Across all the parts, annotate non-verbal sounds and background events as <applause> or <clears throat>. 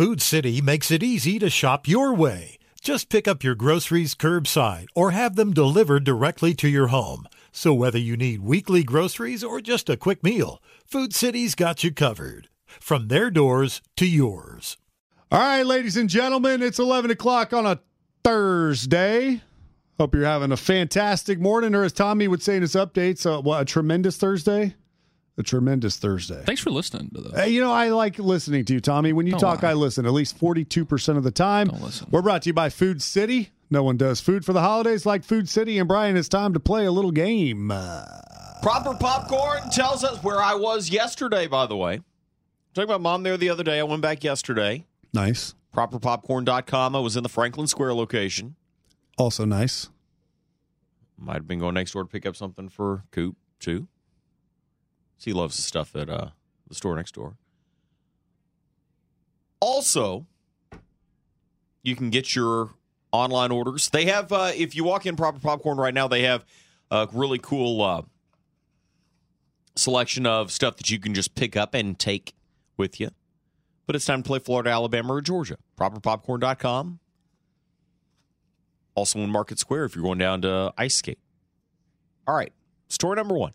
Food City makes it easy to shop your way. Just pick up your groceries curbside or have them delivered directly to your home. So whether you need weekly groceries or just a quick meal, Food City's got you covered. From their doors to yours. All right, ladies and gentlemen, it's 11 o'clock on a Thursday. Hope you're having a fantastic morning, or as Tommy would say in his updates, uh, what, a tremendous Thursday? A tremendous Thursday. Thanks for listening to those. Hey, you know, I like listening to you, Tommy. When you Don't talk, lie. I listen at least 42% of the time. Don't listen. We're brought to you by Food City. No one does food for the holidays like Food City. And Brian, it's time to play a little game. Uh, Proper popcorn tells us where I was yesterday, by the way. Talking about mom there the other day. I went back yesterday. nice. Properpopcorn.com. I was in the Franklin Square location. Also nice. Might have been going next door to pick up something for Coop, too. He loves the stuff at uh, the store next door. Also, you can get your online orders. They have, uh, if you walk in Proper Popcorn right now, they have a really cool uh, selection of stuff that you can just pick up and take with you. But it's time to play Florida, Alabama, or Georgia. ProperPopcorn.com. Also in Market Square if you're going down to Ice Skate. All right. Story number one.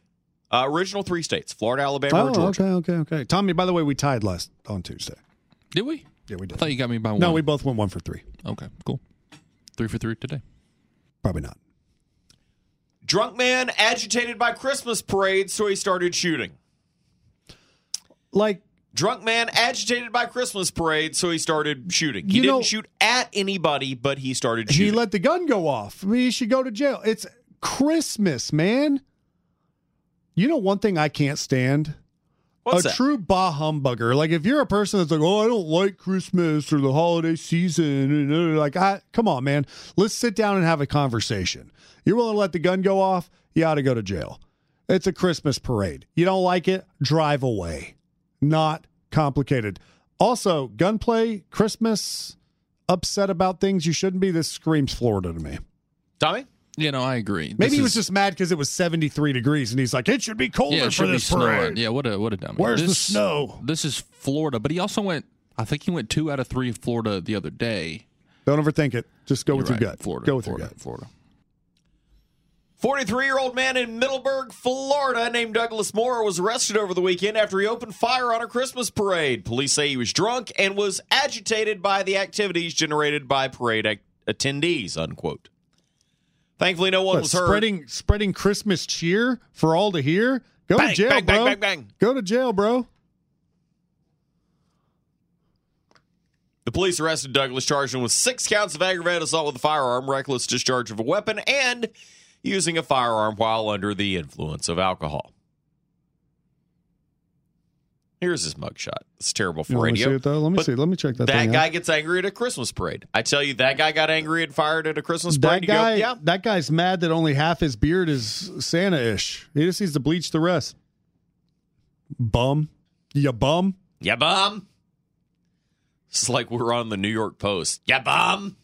Uh, original three states Florida, Alabama, or Oh, Georgia. okay, okay, okay. Tommy, by the way, we tied last on Tuesday. Did we? Yeah, we did. I did. thought you got me by one. No, we both went one for three. Okay, cool. Three for three today. Probably not. Drunk man agitated by Christmas parade, so he started shooting. Like, Drunk man agitated by Christmas parade, so he started shooting. He You didn't know- shoot at anybody, but he started he shooting. let the gun go off. I mean, he should go to jail. It's Christmas, man. You know one thing I can't stand? What's a that? true bah humbugger. Like if you're a person that's like, oh, I don't like Christmas or the holiday season, and uh, like, I come on, man, let's sit down and have a conversation. You're willing to let the gun go off? You ought to go to jail. It's a Christmas parade. You don't like it? Drive away. Not complicated. Also, gunplay, Christmas, upset about things you shouldn't be. This screams Florida to me. Tommy? Yeah, know, I agree. Maybe This he was is- just mad because it was 73 degrees and he's like, it should be colder yeah, it for should be this snowing. parade. Yeah, what a what a dummy. Where's the This- snow? This is Florida, but he also went. I think he went two out of three Florida the other day. Don't overthink it. Just go with You're your right. gut. Florida. Go with Florida, your gut. Florida. 43 year old man in Middleburg, Florida, named Douglas Moore, was arrested over the weekend after he opened fire on a Christmas parade. Police say he was drunk and was agitated by the activities generated by parade ac- attendees. Unquote. Thankfully, no one was hurt. spreading spreading Christmas cheer for all to hear. Go Bang, to jail, bang, bro. bang, bang. Go to jail, bro. The police arrested Douglas, charged him with six counts of aggravated assault with a firearm, reckless discharge of a weapon, and using a firearm while under the influence of alcohol. Here's his mugshot. It's terrible for You want me radio. see though? Let me But see. Let me check that. That guy out. gets angry at a Christmas parade. I tell you, that guy got angry and fired at a Christmas That parade. You go, guy. yeah, That guy's mad that only half his beard is Santa-ish. He just needs to bleach the rest. Bum. You bum. yeah, bum. It's like we're on the New York Post. Yeah, bum.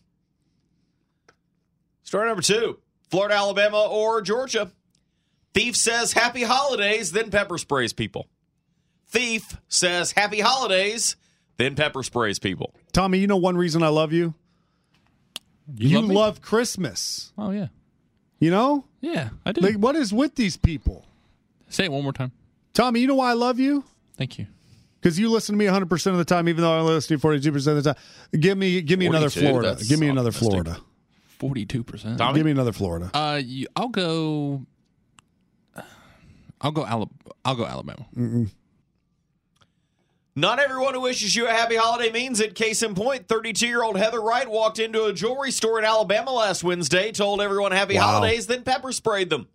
Story number two: Florida, Alabama, or Georgia. Thief says happy holidays, then pepper sprays people. Thief says happy holidays, then pepper sprays people. Tommy, you know one reason I love you. You, love love Christmas. Oh yeah, You know, yeah, I do. like what is with these people? Say it one more time. Tommy, you know why I love you? Thank you. Because you listen to me 100% of the time, even though I only listen to you 42% of the time. Give me, give me another Florida. Give me another. Florida. Forty-two percent. Tommy? Give me another Florida. Uh, you, I'll go. I'll go. Alab- I'll go Alabama. Not everyone who wishes you a happy holiday means it. Case in point, 32 year old Heather Wright walked into a jewelry store in Alabama last Wednesday, told everyone happy Wow. holidays, then pepper sprayed them.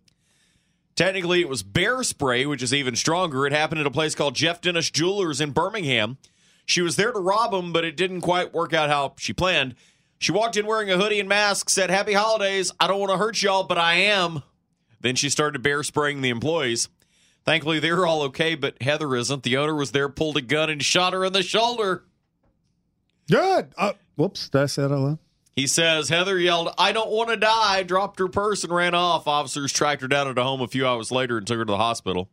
Technically, it was bear spray, which is even stronger. It happened at a place called Jeff Dennis Jewelers in Birmingham. She was there to rob him, but it didn't quite work out how she planned. She walked in wearing a hoodie and mask, said, Happy holidays. I don't want to hurt y'all, but I am. Then she started bear spraying the employees. Thankfully, they were all okay, but Heather isn't. The owner was there, pulled a gun, and shot her in the shoulder. Good. Uh, whoops. Did I say that out? He says Heather yelled, I don't want to die, dropped her purse and ran off. Officers tracked her down at a home a few hours later and took her to the hospital.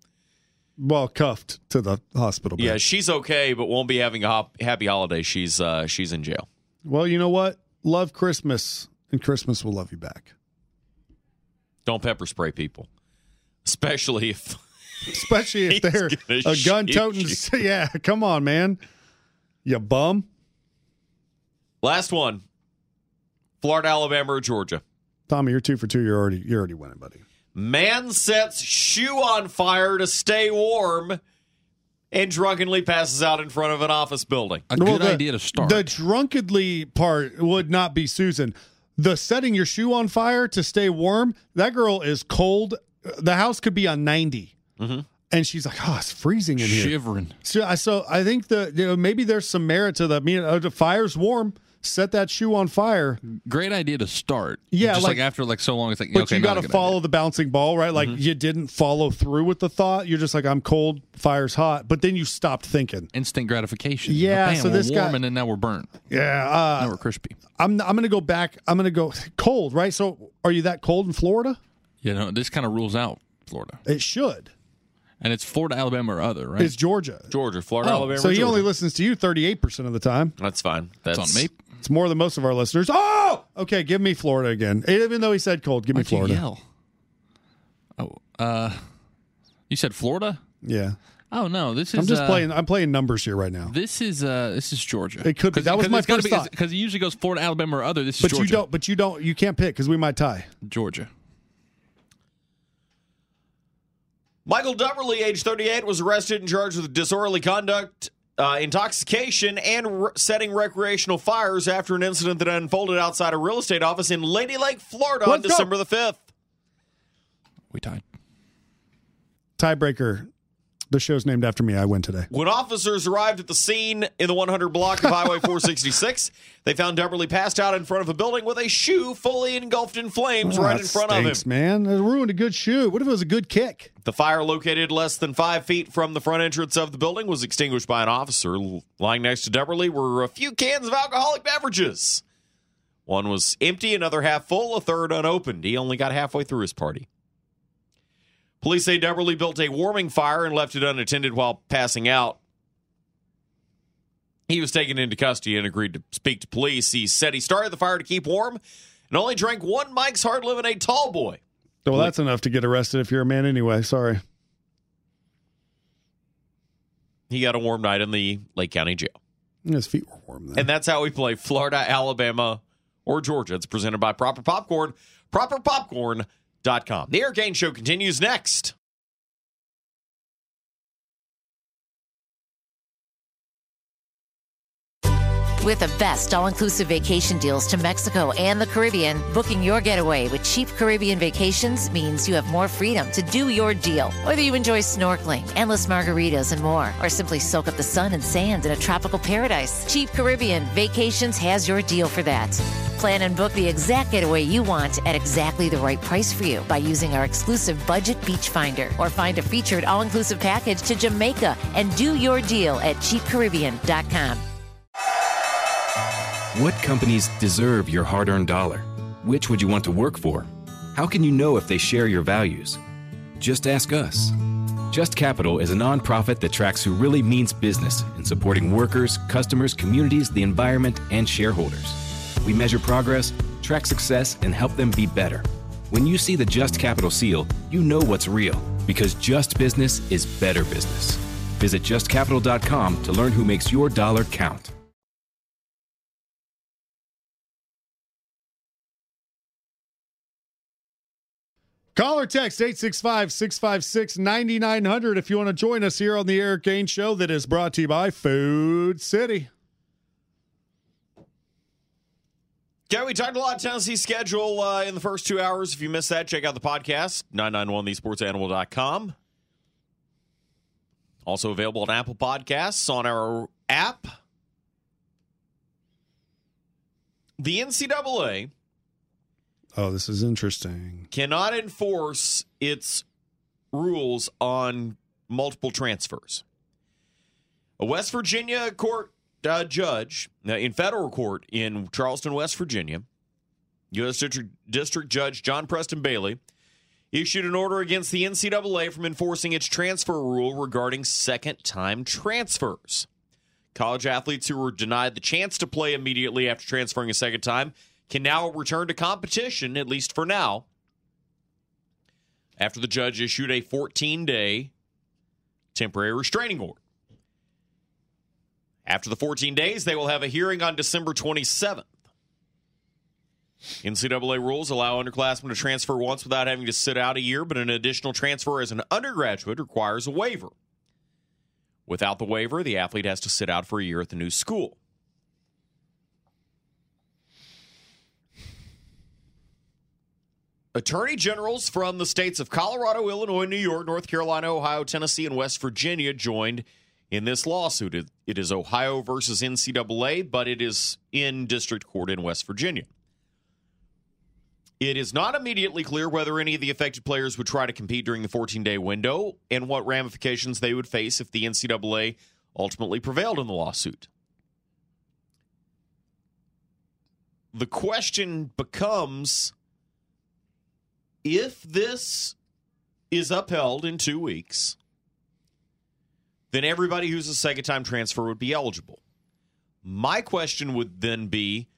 well, cuffed to the hospital. Bed. Yeah, she's okay, but won't be having a hop- happy holiday. She's uh, she's in jail. Well, you know what? Love Christmas, and Christmas will love you back. Don't pepper spray people, especially if Especially if they're a gun toting. <laughs> Yeah, come on, man. You bum. last one. Florida, Alabama, or Georgia. Tommy, you're two for two. You're already you're already winning, buddy. Man sets shoe on fire to stay warm and drunkenly passes out in front of an office building. A Well, good the- idea to start. The drunkenly part would not be Susan. The setting your shoe on fire to stay warm, that girl is cold. The house could be on 90. Mm-hmm. And she's like, oh, it's freezing in here. Shivering. So I, so I think the you know, maybe there's some merit to the, I mean, uh, the fire's warm. Set that shoe on fire. Great idea to start. Yeah, Just like- like, after like so long, it's like But okay, you got to follow idea. the bouncing ball, right? Like Mm-hmm. you didn't follow through with the thought. You're just like, I'm cold, fire's hot. But then you stopped thinking. instant gratification. Yeah, Bam, so we're this warm guy- and then now we're burnt. Yeah. Uh, Now we're crispy. I'm, I'm going to go back. I'm going to go cold, right? So are you that cold in Florida? You know, this kind of rules out Florida, It should. And it's Florida, Alabama, or other, right? It's Georgia. Georgia, Florida, Oh, Alabama. So he Georgia. only listens to you 38% of the time. That's fine. That's it's on me. It's more than most of our listeners. Oh, okay. Give me Florida again. Even though he said cold, give me Why'd you Florida. yell? Oh, uh, you said Florida? Yeah. Oh no, this is. I'm just uh, playing. I'm playing numbers here right now. This is uh, this is Georgia. It could be. That was my first thought. because he usually goes Florida, Alabama, or other. This is But Georgia. you don't. But you don't. You can't pick because we might tie. Georgia. Michael Dubberly, age 38, was arrested and charged with disorderly conduct, uh, intoxication, and re- setting recreational fires after an incident that unfolded outside a real estate office in Lady Lake, Florida on Let's go. December the 5th. We tied. Tiebreaker. The show's named after me. I win today. When officers arrived at the scene in the 100 block of Highway <laughs> 466, they found Dubberly passed out in front of a building with a shoe fully engulfed in flames Oh, right in front of him. stinks, Man, it ruined a good shoe. What if it was a good kick? The fire, located less than five feet from the front entrance of the building, was extinguished by an officer. Lying next to Dubberly were a few cans of alcoholic beverages. One was empty, another half full, a third unopened. He only got halfway through his party. Police say Dubberly built a warming fire and left it unattended while passing out. He was taken into custody and agreed to speak to police. He said he started the fire to keep warm and only drank one Mike's Hard Lemonade Tall Boy. Well, that's enough to get arrested if you're a man anyway. Sorry. He got a warm night in the Lake County Jail. His feet were warm then. And that's how we play Florida, Alabama, or Georgia. It's presented by Proper Popcorn. Proper Popcorn, properpopcorn.com. The Erik Ainge Show continues next. With the best all inclusive vacation deals to Mexico and the Caribbean, booking your getaway with cheap Caribbean vacations means you have more freedom to do your deal. Whether you enjoy snorkeling, endless margaritas, and more, or simply soak up the sun and sand in a tropical paradise, Cheap Caribbean Vacations has your deal for that. Plan and book the exact getaway you want at exactly the right price for you by using our exclusive budget beach finder or find a featured all inclusive package to Jamaica and do your deal at cheapcaribbean.com. What companies deserve your hard earned dollar? Which would you want to work for? How can you know if they share your values? Just ask us. Just Capital is a nonprofit that tracks who really means business in supporting workers, customers, communities, the environment, and shareholders. We measure progress, track success, and help them be better. When you see the Just Capital seal, you know what's real because just business is better business. Visit justcapital.com to learn who makes your dollar count. Call or text 865 656 9900 if you want to join us here on the Erik Ainge Show that is brought to you by Food City. Okay, we talked a lot of Tennessee schedule uh, in the first two hours. If you missed that, check out the podcast, 991thesportsanimal.com. Also available on Apple Podcasts on our app. The NCAA Oh, this is interesting. cannot enforce its rules on multiple transfers. A West Virginia court uh, judge uh, in federal court in Charleston, West Virginia, U.S. District, District Judge John Preston Bailey issued an order against the NCAA from enforcing its transfer rule regarding second time transfers. College athletes who were denied the chance to play immediately after transferring a second time can now return to competition, at least for now, after the judge issued a 14 day temporary restraining order. After the 14 days, they will have a hearing on December 27th. NCAA rules allow underclassmen to transfer once without having to sit out a year, but an additional transfer as an undergraduate requires a waiver. Without the waiver, the athlete has to sit out for a year at the new school. Attorney generals from the states of Colorado, Illinois, New York, North Carolina, Ohio, Tennessee, and West Virginia joined in this lawsuit. It is Ohio versus NCAA, but it is in district court in West Virginia. It is not immediately clear whether any of the affected players would try to compete during the 14 day window and what ramifications they would face if the NCAA ultimately prevailed in the lawsuit. The question becomes if this is upheld in two weeks, then everybody who's a second time transfer would be eligible. My question would then be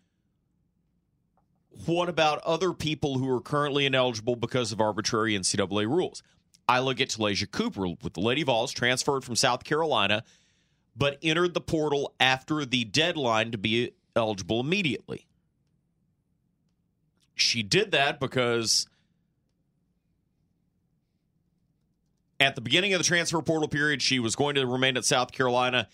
what about other people who are currently ineligible because of arbitrary NCAA rules? I look at Talaysia Cooper with the Lady Vols, transferred from South Carolina, but entered the portal after the deadline to be eligible immediately. She did that because at the beginning of the transfer portal period, she was going to remain at South Carolina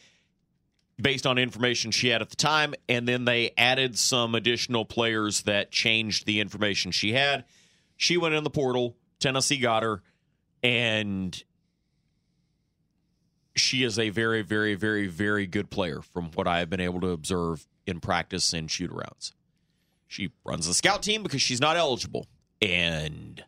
based on information she had at the time. And then they added some additional players that changed the information she had. She went in the portal, Tennessee got her, and she is a very, very, very, very good player from what I have been able to observe in practice and shoot arounds. She runs the scout team because she's not eligible. And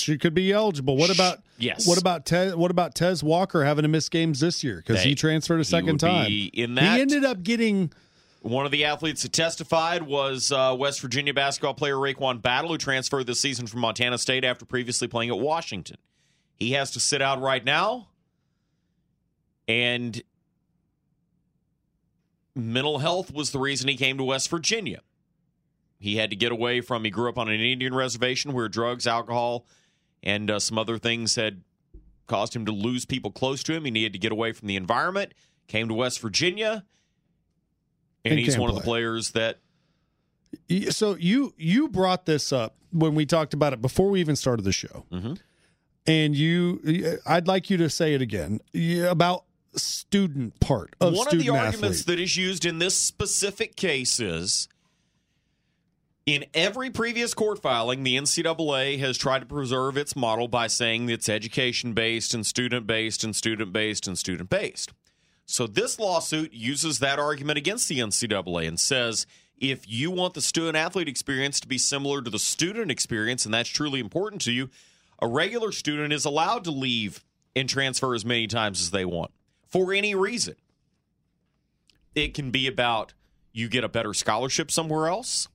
she could be eligible. What about yes? What about Tez, what about Tez Walker having to miss games this year because he transferred a second time? in that, he ended up getting. One of the athletes that testified was uh, West Virginia basketball player RaeQuan Battle, who transferred this season from Montana State after previously playing at Washington. He has to sit out right now, and mental health was the reason he came to West Virginia. He had to get away from. He grew up on an Indian reservation where drugs, alcohol, and uh, some other things had caused him to lose people close to him. He needed to get away from the environment. Came to West Virginia, and, And he's one of the players that So you you brought this up when we talked about it before we even started the show, Mhm. and you, I'd like you to say it again about student part of one of the arguments athlete. that is used in this specific case is in every previous court filing, the NCAA has tried to preserve its model by saying it's education based and student based and student based and student based. So this lawsuit uses that argument against the NCAA and says if you want the student athlete experience to be similar to the student experience, and that's truly important to you, a regular student is allowed to leave and transfer as many times as they want for any reason. It can be about you get a better scholarship somewhere else.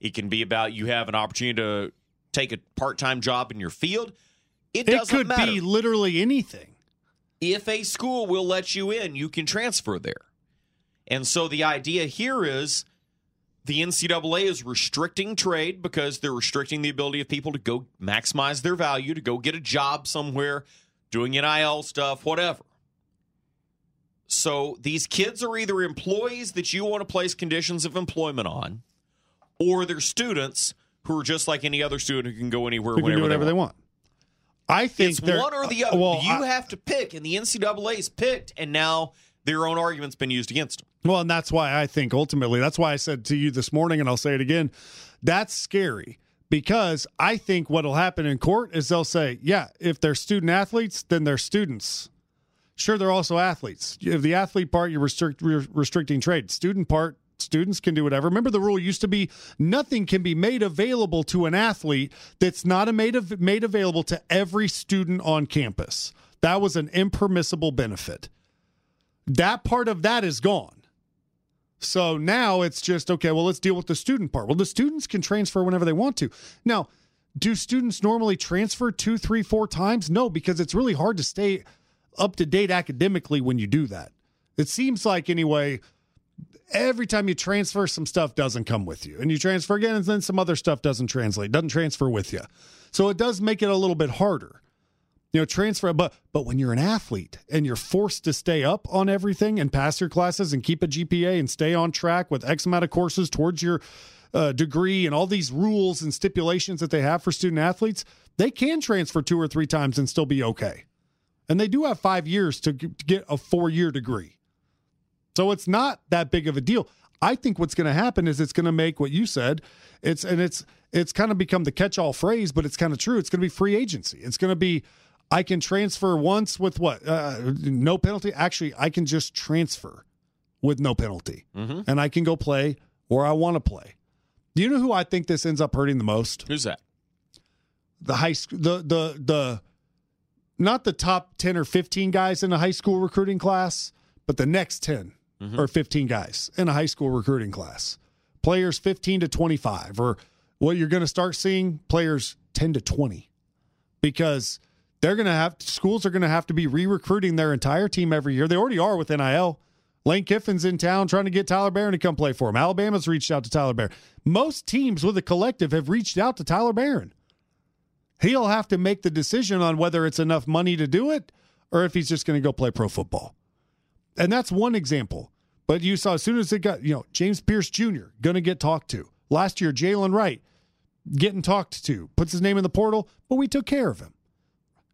It can be about you have an opportunity to take a part time job in your field. It, it could matter be literally anything. if a school will let you in, you can transfer there. And so the idea here is the NCAA is restricting trade because they're restricting the ability of people to go maximize their value, to go get a job somewhere, doing NIL stuff, whatever. So these kids are either employees that you want to place conditions of employment on, or they're students who are just like any other student who can go anywhere Who whenever whatever they they want. want. I think It's one or the uh, other. Well, you I- have to pick, and the NCAA's picked, and now their own argument's been used against them. Well, and that's why I think ultimately, that's why I said to you this morning, and I'll say it again, that's scary because I think what'll happen in court is they'll say, yeah, if they're student athletes, then they're students. Sure, they're also athletes. If the athlete part, you're restrict, re- restricting trade. Student part, students can do whatever. Remember, the rule used to be nothing can be made available to an athlete that's not made av- made available to every student on campus. That was an impermissible benefit. That part of that is gone. So now it's just okay, well, let's deal with the student part. Well, the students can transfer whenever they want to. Now, do students normally transfer two, three, four times? No, because it's really hard to stay up to date academically when you do that. It seems like, anyway, every time you transfer, some stuff doesn't come with you. And you transfer again, and then some other stuff doesn't translate, doesn't transfer with you. So it does make it a little bit harder. You know, transfer, but but when you're an athlete and you're forced to stay up on everything and pass your classes and keep a GPA and stay on track with X amount of courses towards your uh, degree and all these rules and stipulations that they have for student athletes, they can transfer two or three times and still be okay. And they do have five years to, to get a four year degree. So it's not that big of a deal. I think what's going to happen is it's going to make what you said. It's and it's it's kind of become the catch-all phrase, but it's kind of true. It's going to be free agency. It's going to be I can transfer once with what uh, no penalty. Actually, I can just transfer with no penalty, mm-hmm. and I can go play where I want to play. Do you know who I think this ends up hurting the most? Who's that? The high school, the the the, not the top ten or fifteen guys in the high school recruiting class, but the next 10 mm-hmm. or fifteen guys in a high school recruiting class. Players fifteen to twenty five, or what you're going to start seeing players ten to twenty, because they're going to have schools are going to have to be re-recruiting their entire team every year. They already are with NIL. Lane Kiffin's in town trying to get Tyler Baron to come play for him. Alabama's reached out to Tyler Baron. Most teams with a collective have reached out to Tyler Baron. He'll have to make the decision on whether it's enough money to do it or if he's just going to go play pro football. And that's one example. But you saw as soon as it got, you know, James Pearce Jr. going to get talked to. Last year, Jaylen Wright getting talked to, puts his name in the portal, but we took care of him.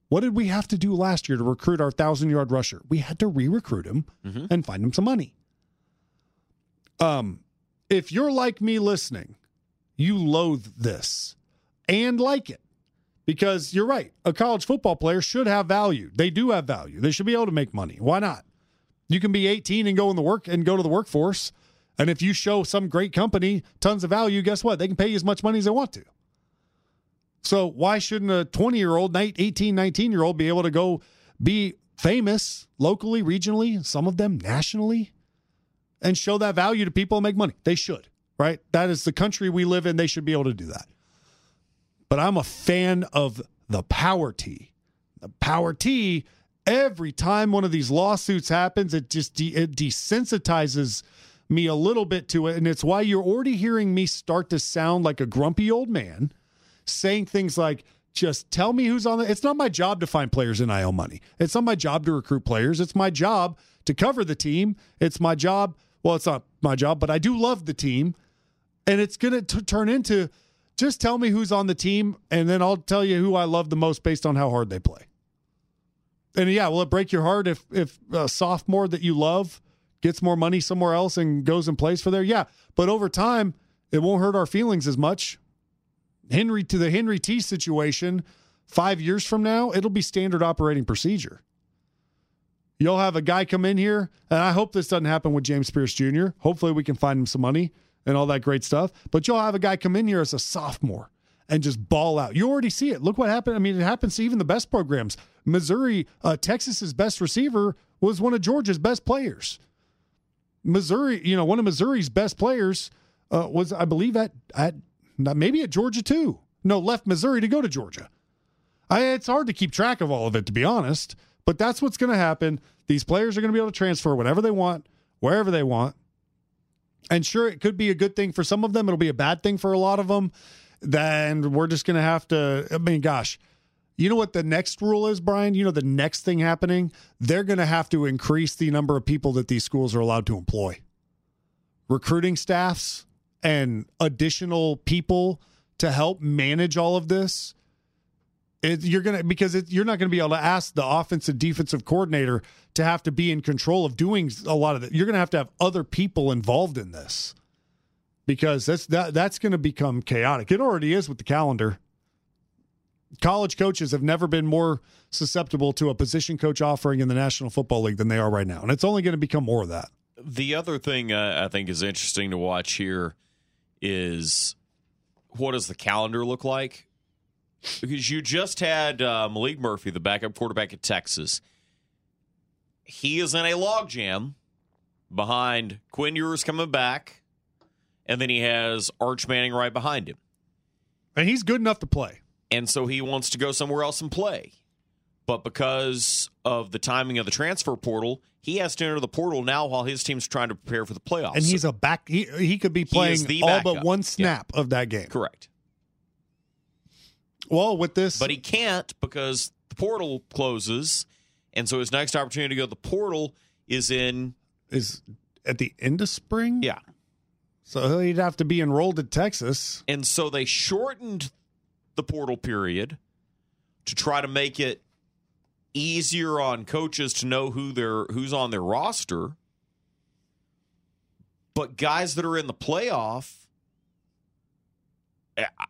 What did we have to do last year to recruit our thousand yard rusher? We had to re recruit him mm-hmm. and find him some money. Um, if you're like me listening, you loathe this and like it because you're right. A college football player should have value. They do have value. They should be able to make money. Why not? You can be 18 and go in the work and go to the workforce. And if you show some great company tons of value, guess what? They can pay you as much money as they want to. So why shouldn't a 20 year old, 18, 19 year old be able to go be famous locally, regionally, some of them nationally, and show that value to people and make money? They should, right? That is the country we live in. They should be able to do that. But I'm a fan of the power T. The power T, every time one of these lawsuits happens, it just de- it desensitizes me a little bit to it. And it's why you're already hearing me start to sound like a grumpy old man saying things like, just tell me who's on the. It's not my job to find players NIL money. It's not my job to recruit players. It's my job to cover the team. It's my job. Well, it's not my job, but I do love the team. And it's going to turn into just tell me who's on the team, and then I'll tell you who I love the most based on how hard they play. And yeah, will it break your heart if if a sophomore that you love gets more money somewhere else and goes and plays for there? Yeah, but over time, it won't hurt our feelings as much Henry to the Henry T situation five years from now, it'll be standard operating procedure. You'll have a guy come in here, and I hope this doesn't happen with James Pearce Jr. Hopefully, we can find him some money and all that great stuff. But you'll have a guy come in here as a sophomore and just ball out. You already see it. Look what happened. I mean, it happens to even the best programs. Missouri, uh, Texas's best receiver was one of Georgia's best players. Missouri, you know, one of Missouri's best players uh, was, I believe, at at maybe at Georgia too. No, left Missouri to go to Georgia. I, it's hard to keep track of all of it, to be honest, but that's what's going to happen. These players are going to be able to transfer whatever they want, wherever they want. And sure, it could be a good thing for some of them. It'll be a bad thing for a lot of them. Then we're just going to have to, I mean, gosh, you know what the next rule is, Brian? You know, the next thing happening? They're going to have to increase the number of people that these schools are allowed to employ. Recruiting staffs, and additional people to help manage all of this, it, you're gonna because it, you're not gonna be able to ask the offensive defensive coordinator to have to be in control of doing a lot of it. You're gonna have to have other people involved in this because that's that that's gonna become chaotic. It already is with the calendar. College coaches have never been more susceptible to a position coach offering in the National Football League than they are right now, and it's only going to become more of that. The other thing uh, I think is interesting to watch here is what does the calendar look like? Because you just had uh, Maalik Murphy, the backup quarterback at Texas. He is in a logjam behind Quinn Ewers coming back, and then he has Arch Manning right behind him. And he's good enough to play. and so he wants to go somewhere else and play. But because of the timing of the transfer portal, he has to enter the portal now while his team's trying to prepare for the playoffs. And he's a back. He, he could be playing the all but one snap of that game. correct. Well, with this, But he can't because the portal closes. And so his next opportunity to go to the portal is in, is at the end of spring. yeah. So he'd have to be enrolled at Texas. And so they shortened the portal period to try to make it easier on coaches to know who they're who's on their roster. But guys that are in the playoff, eh, I-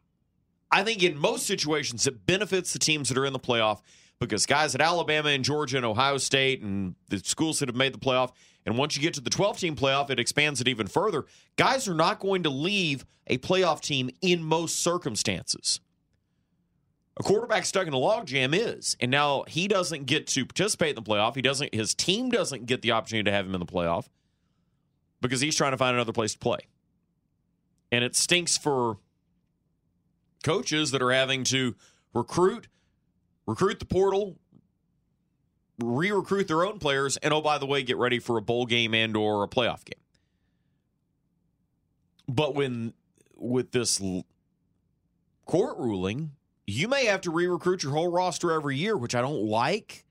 I think in most situations it benefits the teams that are in the playoff because guys at Alabama and Georgia and Ohio State and the schools that have made the playoff, and once you get to the 12 team playoff, it expands it even further. Guys are not going to leave a playoff team in most circumstances. A quarterback stuck in a logjam is, and now he doesn't get to participate in the playoff. He doesn't. His team doesn't get the opportunity to have him in the playoff because he's trying to find another place to play. And it stinks for coaches that are having to recruit, recruit the portal, re-recruit their own players, and oh by the way, get ready for a bowl game and or a playoff game. But when with this court ruling, you may have to re-recruit your whole roster every year, which I don't like,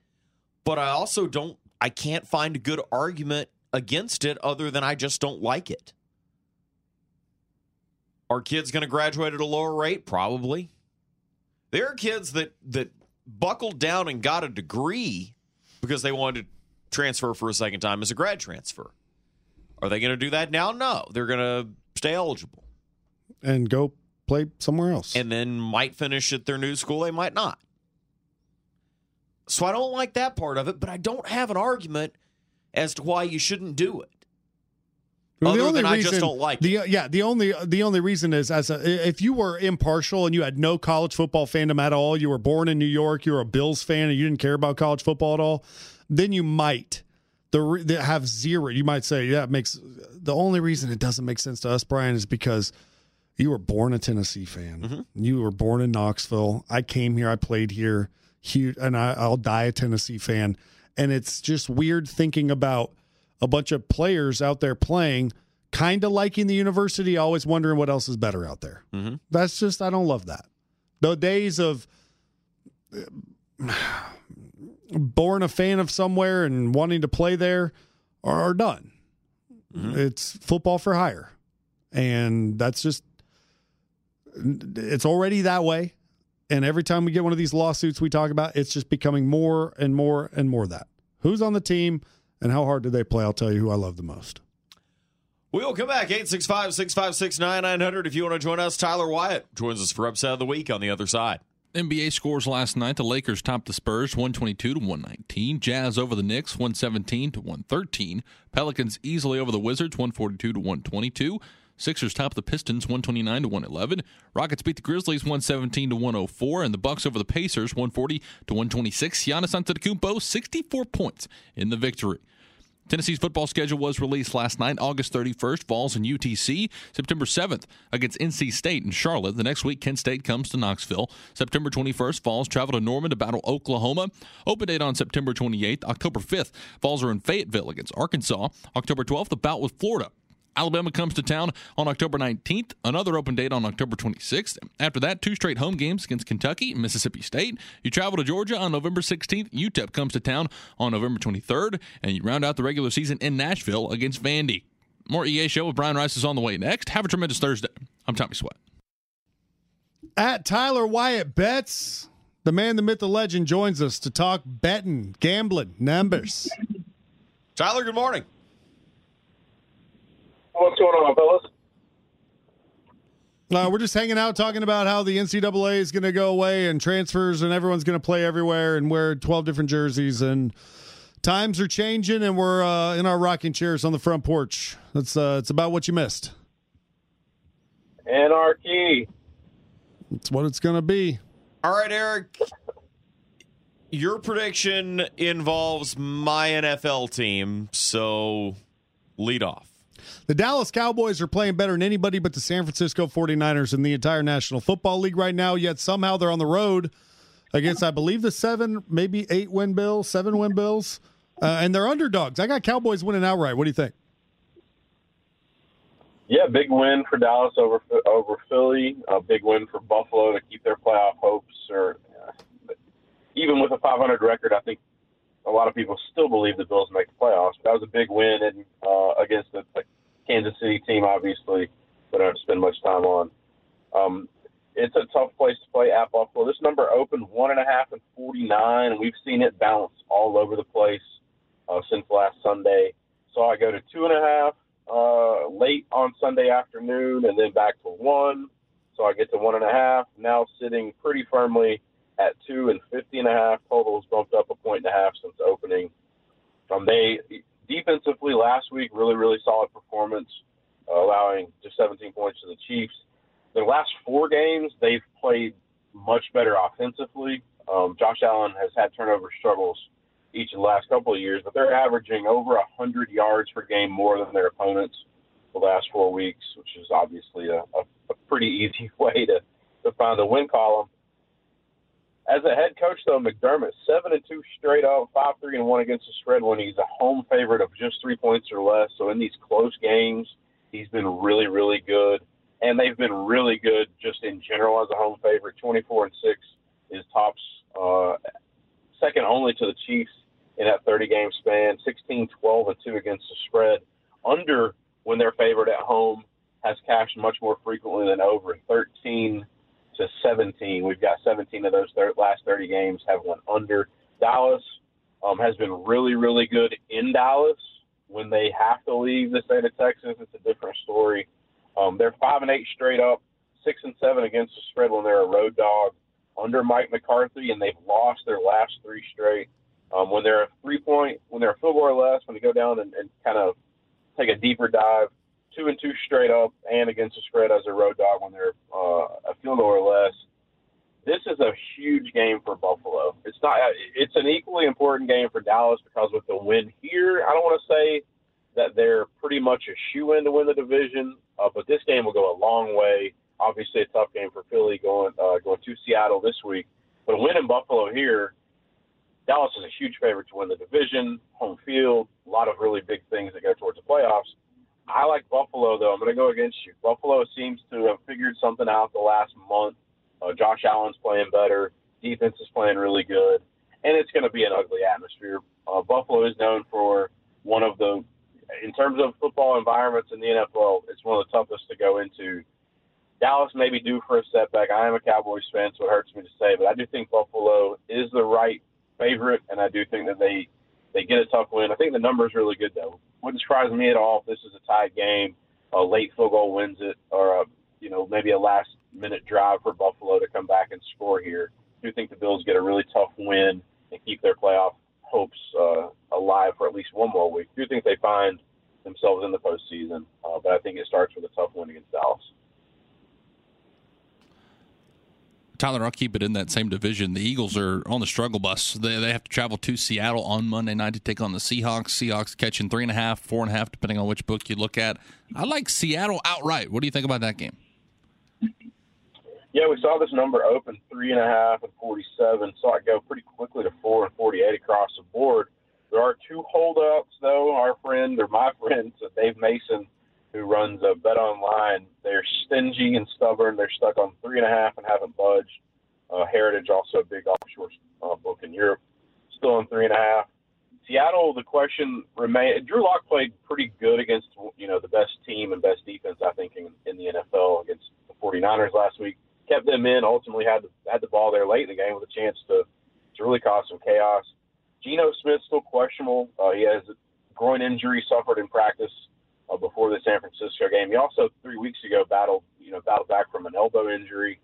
but I also don't I can't find a good argument against it other than I just don't like it. Are kids going to graduate at a lower rate? Probably. There are kids that that buckled down and got a degree because they wanted to transfer for a second time as a grad transfer. Are they going to do that now? No. They're going to stay eligible and go play somewhere else. and then might finish at their new school. They might not. So I don't like that part of it, but I don't have an argument as to why you shouldn't do it. Well, only than I just don't like the yeah the only the only reason is as a, if you were impartial and you had no college football fandom at all, you were born in New York, you were a Bills fan, and you didn't care about college football at all, then you might the, the have zero. You might say yeah, it makes the only reason it doesn't make sense to us, Brian, is because you were born a Tennessee fan. Mm-hmm. You were born in Knoxville. I came here, I played here, huge, and I, I'll die a Tennessee fan. And it's just weird thinking about a bunch of players out there playing, kind of liking the university, always wondering what else is better out there. Mhm. That's just I don't love that. The days of <sighs> born a fan of somewhere and wanting to play there are, are done. It's football for hire, and that's just it's already that way. And every time we get one of these lawsuits we talk about, it's just becoming more and more and more that. Who's on the team and how hard did they play? I'll tell you who I love the most. We'll come back 865 656 9900 if you want to join us. Tyler Wyatt joins us for Upset of the Week on the other side. NBA scores last night. The Lakers topped the Spurs 122 to 119. Jazz over the Knicks 117 to 113. Pelicans easily over the Wizards 142 to 122. Sixers topped the Pistons 129 to 111. Rockets beat the Grizzlies 117 to 104 and the Bucks over the Pacers 140 to 126. Giannis Antetokounmpo 64 points in the victory. Tennessee's football schedule was released last night. August 31st Vols in UTC. September 7th against NC State in Charlotte. The next week, Kent State comes to Knoxville. September 21st Vols travel to Norman to battle Oklahoma. Open date on September 28th. October 5th Vols are in Fayetteville against Arkansas. October 12th, the bout with Florida. Alabama comes to town on October 19th, another open date on October 26th. After that, two straight home games against Kentucky and Mississippi State. You travel to Georgia on November 16th. UTEP comes to town on November 23rd, and you round out the regular season in Nashville against Vandy. More EA Show with Brian Rice is on the way next. Have a tremendous Thursday. I'm Tommy Sweat. At Tyler Wyatt Bets, the man, the myth, the legend joins us to talk betting, gambling, numbers. Tyler, good morning. What's going on, fellas? Uh, we're just hanging out talking about how the NCAA is going to go away and transfers and everyone's going to play everywhere and wear 12 different jerseys and times are changing and we're uh, in our rocking chairs on the front porch. That's uh, it's about what you missed. Anarchy. It's what it's going to be. All right, Erik. Your prediction involves my NFL team, so lead off. The Dallas Cowboys are playing better than anybody but the San Francisco 49ers in the entire National Football League right now, yet somehow they're on the road against, I believe, the seven, maybe eight win Bills, seven win Bills, uh, and they're underdogs. I got Cowboys winning outright. What do you think? Yeah, big win for Dallas over over Philly. A big win for Buffalo to keep their playoff hopes. Or uh, even with a 500 record, I think a lot of people still believe the Bills make the playoffs. But that was a big win uh, against the, the Kansas City team, obviously, but I don't spend much time on. Um, it's a tough place to play at Buffalo. This number opened one and a half and 49, and we've seen it bounce all over the place uh, since last Sunday. So I go to two and a half uh, late on Sunday afternoon, and then back to one. So I get to one and a half. Now sitting pretty firmly at two and fifty and a half. Totals bumped up a point and a half since opening. Um, they defensively last week really really solid performance, uh, allowing just 17 points to the Chiefs. The last four games they've played much better offensively. Um, Josh Allen has had turnover struggles each of the last couple of years, but they're averaging over 100 yards per game more than their opponents the last four weeks, which is obviously a, a, a pretty <laughs> easy way to, to find a win column. As a head coach, though, McDermott seven and two straight up, five three and one against the spread when he's a home favorite of just three points or less. So in these close games, he's been really, really good, and they've been really good just in general as a home favorite. Twenty four and six is tops, uh, second only to the Chiefs in that 30 game span, 16, 12, and 2 against the spread. Under, when they're favored at home, has cashed much more frequently than over 13 to 17. We've got 17 of those thir- last 30 games have went under. Dallas um, has been really, really good in Dallas. When they have to leave the state of Texas, it's a different story. Um, they're five and eight straight up, six and seven against the spread when they're a road dog under Mike McCarthy, and they've lost their last three straight. Um, when they're a three point, when they're a field goal or less, when they go down and, and kind of take a deeper dive, two and two straight up, and against the spread as a road dog when they're uh, a field goal or less. This is a huge game for Buffalo. It's not. It's an equally important game for Dallas because with the win here, I don't want to say that they're pretty much a shoe in to win the division, uh, but this game will go a long way. Obviously, a tough game for Philly going uh, going to Seattle this week, but a win in Buffalo here Dallas is a huge favorite to win the division, home field, a lot of really big things that go towards the playoffs. I like Buffalo, though. I'm going to go against you. Buffalo seems to have figured something out the last month. Uh, Josh Allen's playing better. Defense is playing really good. And it's going to be an ugly atmosphere. Uh, Buffalo is known for one of the, in terms of football environments in the NFL, it's one of the toughest to go into. Dallas may be due for a setback. I am a Cowboys fan, so it hurts me to say, but I do think Buffalo is the right favorite, and I do think that they they get a tough win. I think the number is really good though. Wouldn't surprise me at all if this is a tied game, a late field goal wins it, or a you know maybe a last minute drive for Buffalo to come back and score here. I do think the Bills get a really tough win and keep their playoff hopes uh, alive for at least one more week. I do think they find themselves in the postseason, uh, but I think it starts with a tough win against Dallas. Tyler, I'll keep it in that same division. The Eagles are on the struggle bus. They, they have to travel to Seattle on Monday night to take on the Seahawks. Seahawks catching three and a half, four and a half, depending on which book you look at. I like Seattle outright. What do you think about that game? Yeah, we saw this number open three and a half and 47. Saw it go pretty quickly to four and 48 across the board. There are two holdouts, though. Our friend, or my <laughs> friend, Dave Mason, who runs a Bet Online. They're stingy and stubborn. They're stuck on three and a half and haven't budged. Uh, Heritage, also a big offshore uh, book in Europe, still on three and a half. Seattle, the question remains. Drew Lock played pretty good against you know the best team and best defense I think in, in the NFL against the 49ers last week. Kept them in. Ultimately had the, had the ball there late in the game with a chance to to really cause some chaos. Geno Smith still questionable. Uh, he has a groin injury suffered in practice uh, before the San Francisco game. He also three weeks ago battled, you know, battled back from an elbow injury.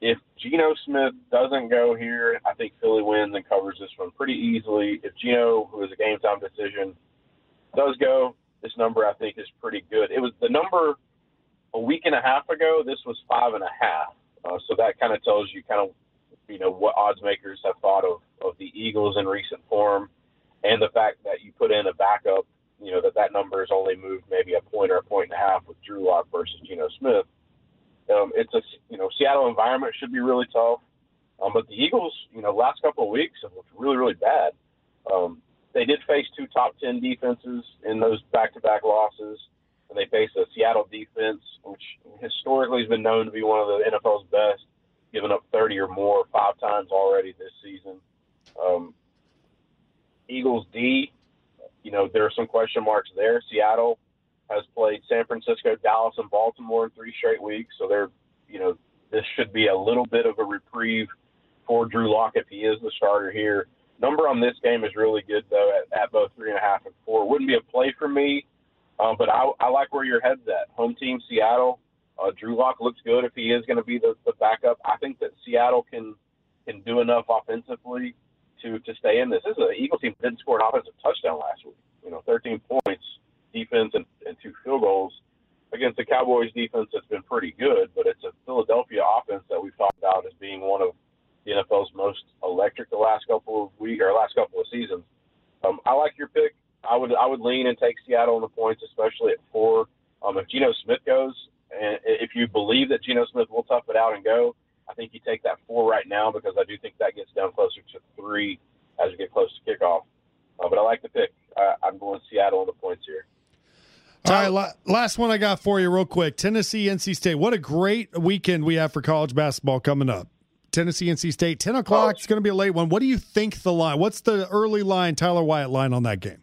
If Geno Smith doesn't go here, I think Philly wins and covers this one pretty easily. If Geno, who is a game time decision, does go, this number I think is pretty good. It was the number a week and a half ago. This was five and a half, uh, so that kind of tells you kind of you know what odds makers have thought of of the Eagles in recent form, and the fact that you put in a backup you know that that number has only moved maybe a point or a point and a half with Drew Lock versus Geno Smith. Um, it's a you know Seattle environment should be really tough, um, but the Eagles, you know, last couple of weeks have looked really really bad. Um, they did face two top ten defenses in those back-to-back losses, and they faced a Seattle defense which historically has been known to be one of the NFL's best, giving up 30 or more five times already this season. Um, Eagles D, you know, there are some question marks there. Seattle has played San Francisco, Dallas, and Baltimore in three straight weeks, so they're, you know, this should be a little bit of a reprieve for Drew Lock if he is the starter here. Number on this game is really good though at, at both three and a half and four. Wouldn't be a play for me, um, but I, I like where your head's at. Home team Seattle. Uh, Drew Lock looks good if he is going to be the, the backup. I think that Seattle can can do enough offensively to to stay in this. This is an Eagles team that didn't score an offensive touchdown last week. You know, 13 points, defense, and, and two field goals against the Cowboys defense that's been pretty good, but it's a Philadelphia offense that we've talked about as being one of the NFL's most electric the last couple of weeks or last couple of seasons. Um, I like your pick. I would I would lean and take Seattle in the points, especially at four. Um, if Geno Smith goes, and if you believe that Geno Smith will tough it out and go, I think you take that four right now because I do think that gets down closer to three as we get close to kickoff. Uh, but I like the pick. I, I'm going Seattle on the points here. All right, la- last one I got for you, real quick. Tennessee, NC State. What a great weekend we have for college basketball coming up. Tennessee, NC State, ten o'clock. It's going to be a late one. What do you think the line? What's the early line? Tyler Wyatt line on that game?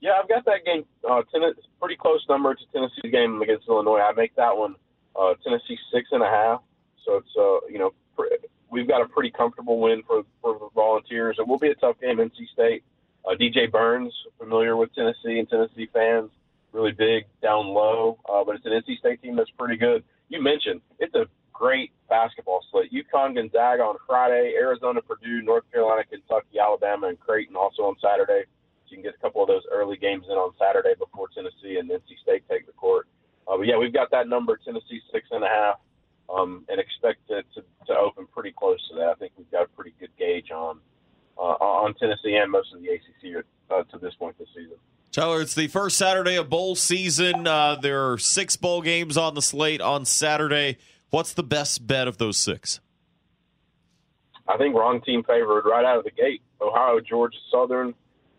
Yeah, I've got that game. Uh, Tennessee, pretty close number to Tennessee's game against Illinois. I make that one uh, Tennessee six and a half. So it's uh, you know we've got a pretty comfortable win for for the Volunteers. It will be a tough game. NC State. Uh, DJ Burns, familiar with Tennessee and Tennessee fans, really big down low, uh, but it's an NC State team that's pretty good. You mentioned it's a great basketball slate. UConn, Gonzaga on Friday, Arizona, Purdue, North Carolina, Kentucky, Alabama, and Creighton also on Saturday. So you can get a couple of those early games in on Saturday before Tennessee and NC State take the court. Uh, but yeah, we've got that number, Tennessee six and a half, um, and expect it to, to open pretty close to that. I think we've got a pretty good gauge on uh, on Tennessee and most of the ACC uh, to this point this season. Tyler, it's the first Saturday of bowl season. Uh, there are six bowl games on the slate on Saturday. What's the best bet of those six? I think wrong team favored right out of the gate. Ohio, Georgia Southern.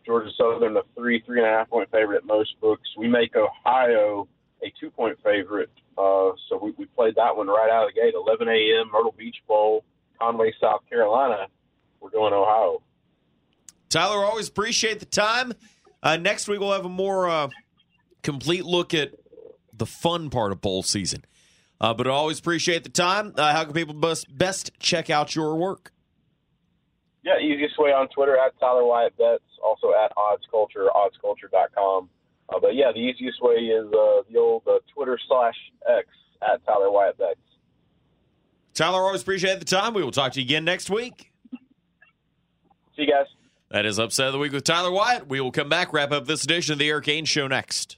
Georgia Southern, a three, three and a half point favorite at most books. We make Ohio a two point favorite. Uh, so we, we played that one right out of the gate. 11 a.m. Myrtle Beach Bowl, Conway, South Carolina. We're going Ohio. Tyler, always appreciate the time. Uh, next week we'll have a more uh, complete look at the fun part of bowl season. Uh, but I always appreciate the time. Uh, how can people best, best check out your work? Yeah, easiest way on Twitter at Tyler Wyatt Bets, also at Odds Culture, oddsculture.com. Uh, but yeah, the easiest way is uh, the old uh, Twitter slash X at Tyler Wyatt Bets. Tyler, always appreciate the time. We will talk to you again next week. See you guys. That is Upset of the Week with Tyler Wyatt. We will come back, wrap up this edition of the Erik Ainge Show next.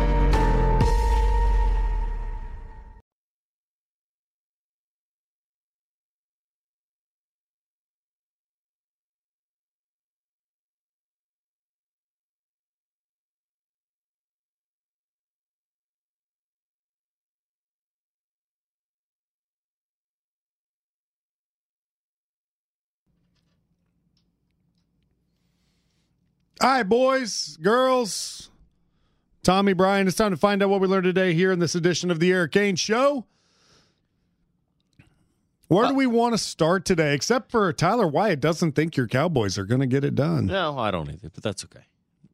All right, boys, girls, Tommy, Brian, it's time to find out what we learned today here in this edition of the Erik Ainge Show. Where do we uh, want to start today? Except for Tyler Wyatt doesn't think your Cowboys are going to get it done. No, I don't either, but that's okay.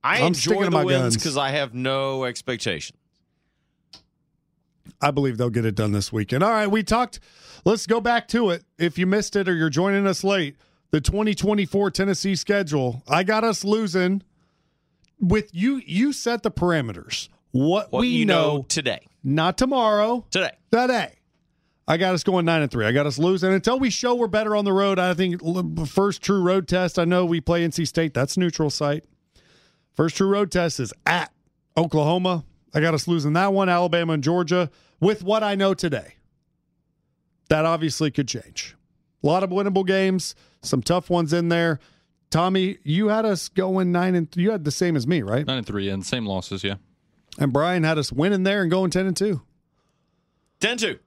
I I'm enjoy sticking to the my wins guns. because I have no expectation. I believe they'll get it done this weekend. All right, we talked. Let's go back to it. If you missed it or you're joining us late, the 2024 Tennessee schedule. I got us losing. With you, you set the parameters. What, What we know, know today, not tomorrow, today. today. I got us going nine and three. I got us losing until we show we're better on the road. I think first true road test. I know we play NC State. That's neutral site. First true road test is at Oklahoma. I got us losing that one. Alabama and Georgia. With what I know today, that obviously could change. A lot of winnable games, some tough ones in there. Tommy, you had us going nine and you had the same as me, right? Nine and three, and same losses. Yeah. And Brian had us winning there and going ten and two. 10 2.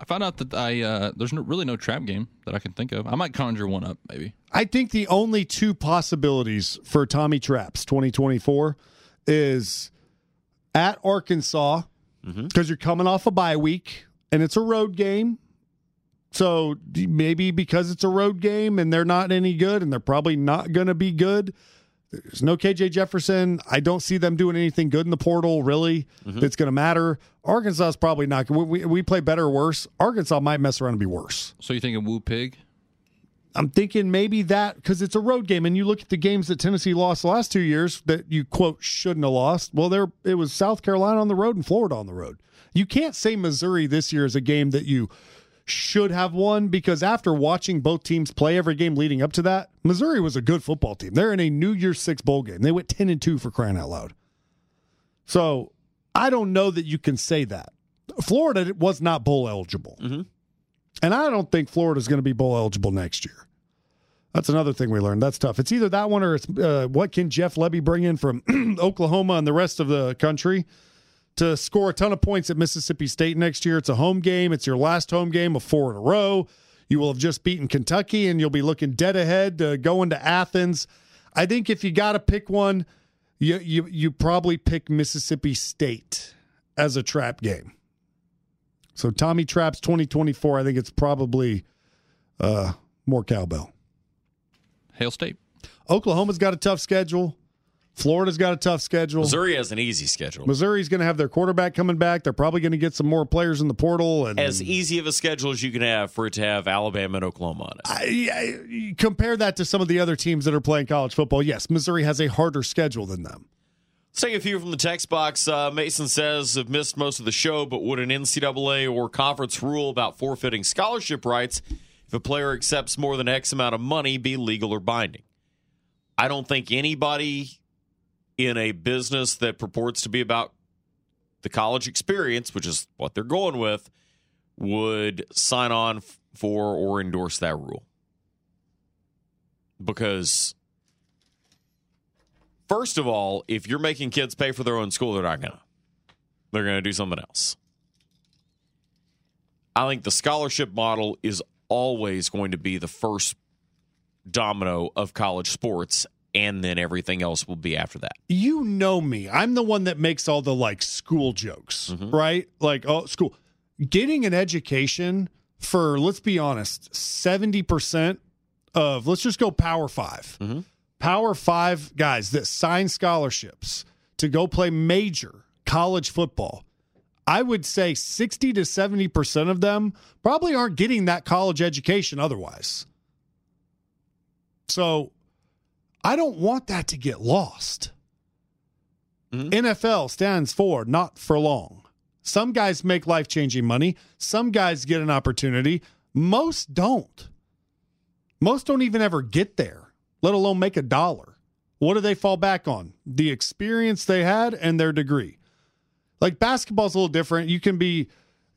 I found out that I uh, there's no, really no trap game that I can think of. I might conjure one up, maybe. I think the only two possibilities for Tommy Traps 2024 is at Arkansas because you're coming off a bye week and it's a road game. So maybe because it's a road game and they're not any good and they're probably not going to be good. There's no KJ Jefferson. I don't see them doing anything good in the portal, really, mm-hmm. that's going to matter. Arkansas is probably not. We, we, we play better or worse. Arkansas might mess around and be worse. So you're thinking Woo Pig? I'm thinking maybe that because it's a road game, and you look at the games that Tennessee lost the last two years that you quote shouldn't have lost. Well, there it was South Carolina on the road and Florida on the road. You can't say Missouri this year is a game that you should have won because after watching both teams play every game leading up to that, Missouri was a good football team. They're in a New Year's Six bowl game. They went ten and two for crying out loud. So I don't know that you can say that. Florida was not bowl eligible. And I don't think Florida's going to be bowl eligible next year. That's another thing we learned. That's tough. It's either that one or it's uh, what can Jeff Lebby bring in from <clears throat> Oklahoma and the rest of the country to score a ton of points at Mississippi State next year. It's a home game. It's your last home game of four in a row. You will have just beaten Kentucky and you'll be looking dead ahead to going to Athens. I think if you got to pick one, you, you you probably pick Mississippi State as a trap game. So Tommy Traps 2024, I think it's probably uh, more cowbell. Hail State. Oklahoma's got a tough schedule. Florida's got a tough schedule. Missouri has an easy schedule. Missouri's going to have their quarterback coming back. They're probably going to get some more players in the portal. And As easy of a schedule as you can have for it to have Alabama and Oklahoma on it. I, I- compare that to some of the other teams that are playing college football. Yes, Missouri has a harder schedule than them. Let's take a few from the text box. Uh, Mason says, have missed most of the show, but would an NCAA or conference rule about forfeiting scholarship rights if a player accepts more than X amount of money be legal or binding? I don't think anybody in a business that purports to be about the college experience, which is what they're going with, would sign on for or endorse that rule. Because First of all, if you're making kids pay for their own school, they're not gonna. They're gonna do something else. I think the scholarship model is always going to be the first domino of college sports, and then everything else will be after that. You know me. I'm the one that makes all the like school jokes, mm-hmm. right? Like, oh, school. Getting an education for, let's be honest, 70% of, let's just go Power 5 mm-hmm. Power Five guys that sign scholarships to go play major college football. I would say 60 to 70% of them probably aren't getting that college education otherwise. So I don't want that to get lost. Mm-hmm. NFL stands for not for long. Some guys make life changing money, some guys get an opportunity, most don't. Most don't even ever get there, let alone make a dollar. What do they fall back on? The experience they had and their degree. Like basketball's a little different. You can be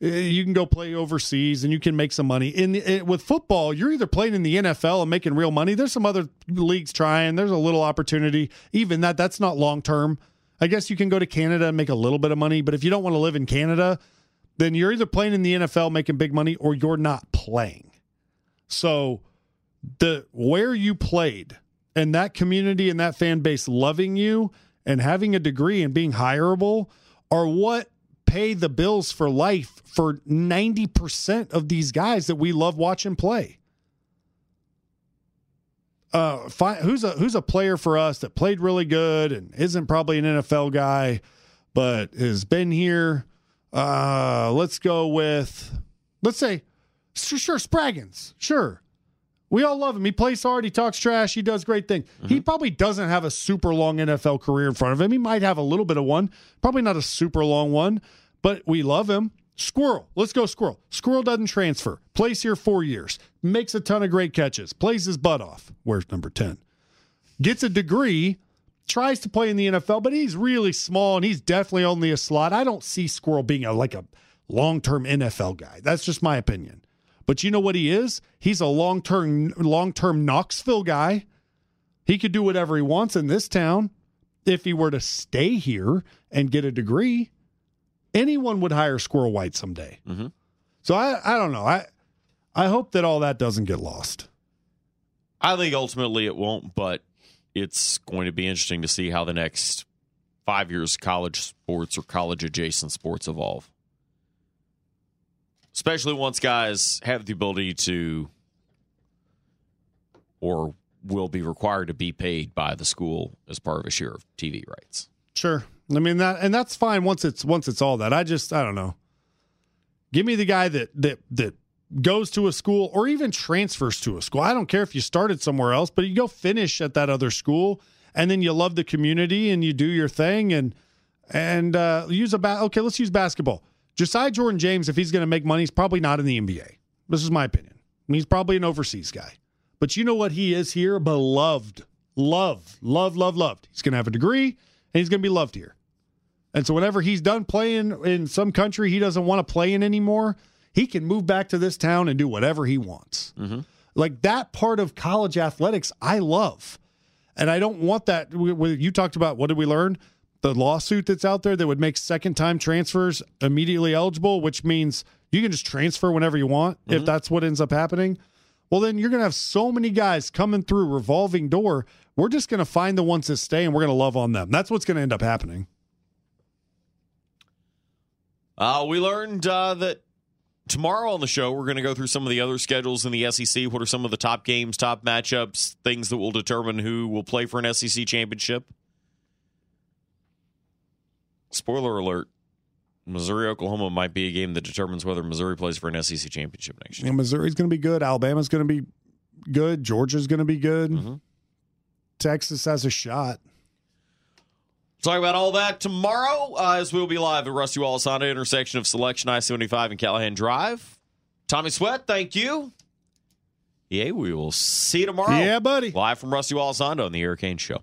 you can go play overseas and you can make some money. In uh, with football, you're either playing in the NFL and making real money. There's some other leagues trying. There's a little opportunity. Even that that's not long term. I guess you can go to Canada and make a little bit of money, but if you don't want to live in Canada, then you're either playing in the NFL making big money or you're not playing. So the where you played and that community and that fan base loving you and having a degree and being hireable are what pay the bills for life for 90% of these guys that we love watching play. Uh, fi- who's a who's a player for us that played really good and isn't probably an NFL guy, but has been here. Uh, let's go with, let's say, sure, sure Spraggins. Sure, we all love him. He plays hard. He talks trash. He does great things. He probably doesn't have a super long NFL career in front of him. He might have a little bit of one, probably not a super long one, but we love him. Squirrel. Let's go, Squirrel. Squirrel doesn't transfer. Plays here four years. Makes a ton of great catches. Plays his butt off. Where's number 10? Gets a degree. Tries to play in the NFL, but he's really small and he's definitely only a slot. I don't see Squirrel being a like a long term NFL guy. That's just my opinion. But you know what he is? He's a long term long term Knoxville guy. He could do whatever he wants in this town if he were to stay here and get a degree. Anyone would hire Squirrel White someday. Mm-hmm. So I I don't know. I I hope that all that doesn't get lost. I think ultimately it won't, but it's going to be interesting to see how the next five years college sports or college adjacent sports evolve. Especially once guys have the ability to or will be required to be paid by the school as part of a share of TV rights. Sure. I mean that and that's fine once it's once it's all that. I just I don't know. Give me the guy that that that goes to a school or even transfers to a school. I don't care if you started somewhere else, but you go finish at that other school and then you love the community and you do your thing and and uh use a ba- okay, let's use basketball. Josiah Jordan James, if he's going to make money, he's probably not in the NBA. This is my opinion. I mean, he's probably an overseas guy. But you know what he is here? Beloved. Love, love, love, loved. He's going to have a degree and he's going to be loved here. And so whenever he's done playing in some country he doesn't want to play in anymore, he can move back to this town and do whatever he wants. Mm-hmm. Like that part of college athletics, I love. And I don't want that. You talked about what did we learn? The lawsuit that's out there that would make second time transfers immediately eligible, which means you can just transfer whenever you want if mm-hmm. that's what ends up happening. Well, then you're going to have so many guys coming through revolving door. We're just going to find the ones that stay and we're going to love on them. That's what's going to end up happening. Uh, we learned uh, that tomorrow on the show, we're going to go through some of the other schedules in the SEC. What are some of the top games, top matchups, things that will determine who will play for an SEC championship? Spoiler alert Missouri Oklahoma might be a game that determines whether Missouri plays for an SEC championship next year. Know, Missouri's going to be good. Alabama's going to be good. Georgia's going to be good. Texas has a shot. Talk about all that tomorrow uh, as we'll be live at Rusty Wallace Honda intersection of Selection I 75 and Callahan Drive. Tommy Sweat, thank you. Yeah, we will see you tomorrow. Yeah, buddy. Live from Rusty Wallace Honda on the Erik Ainge Show.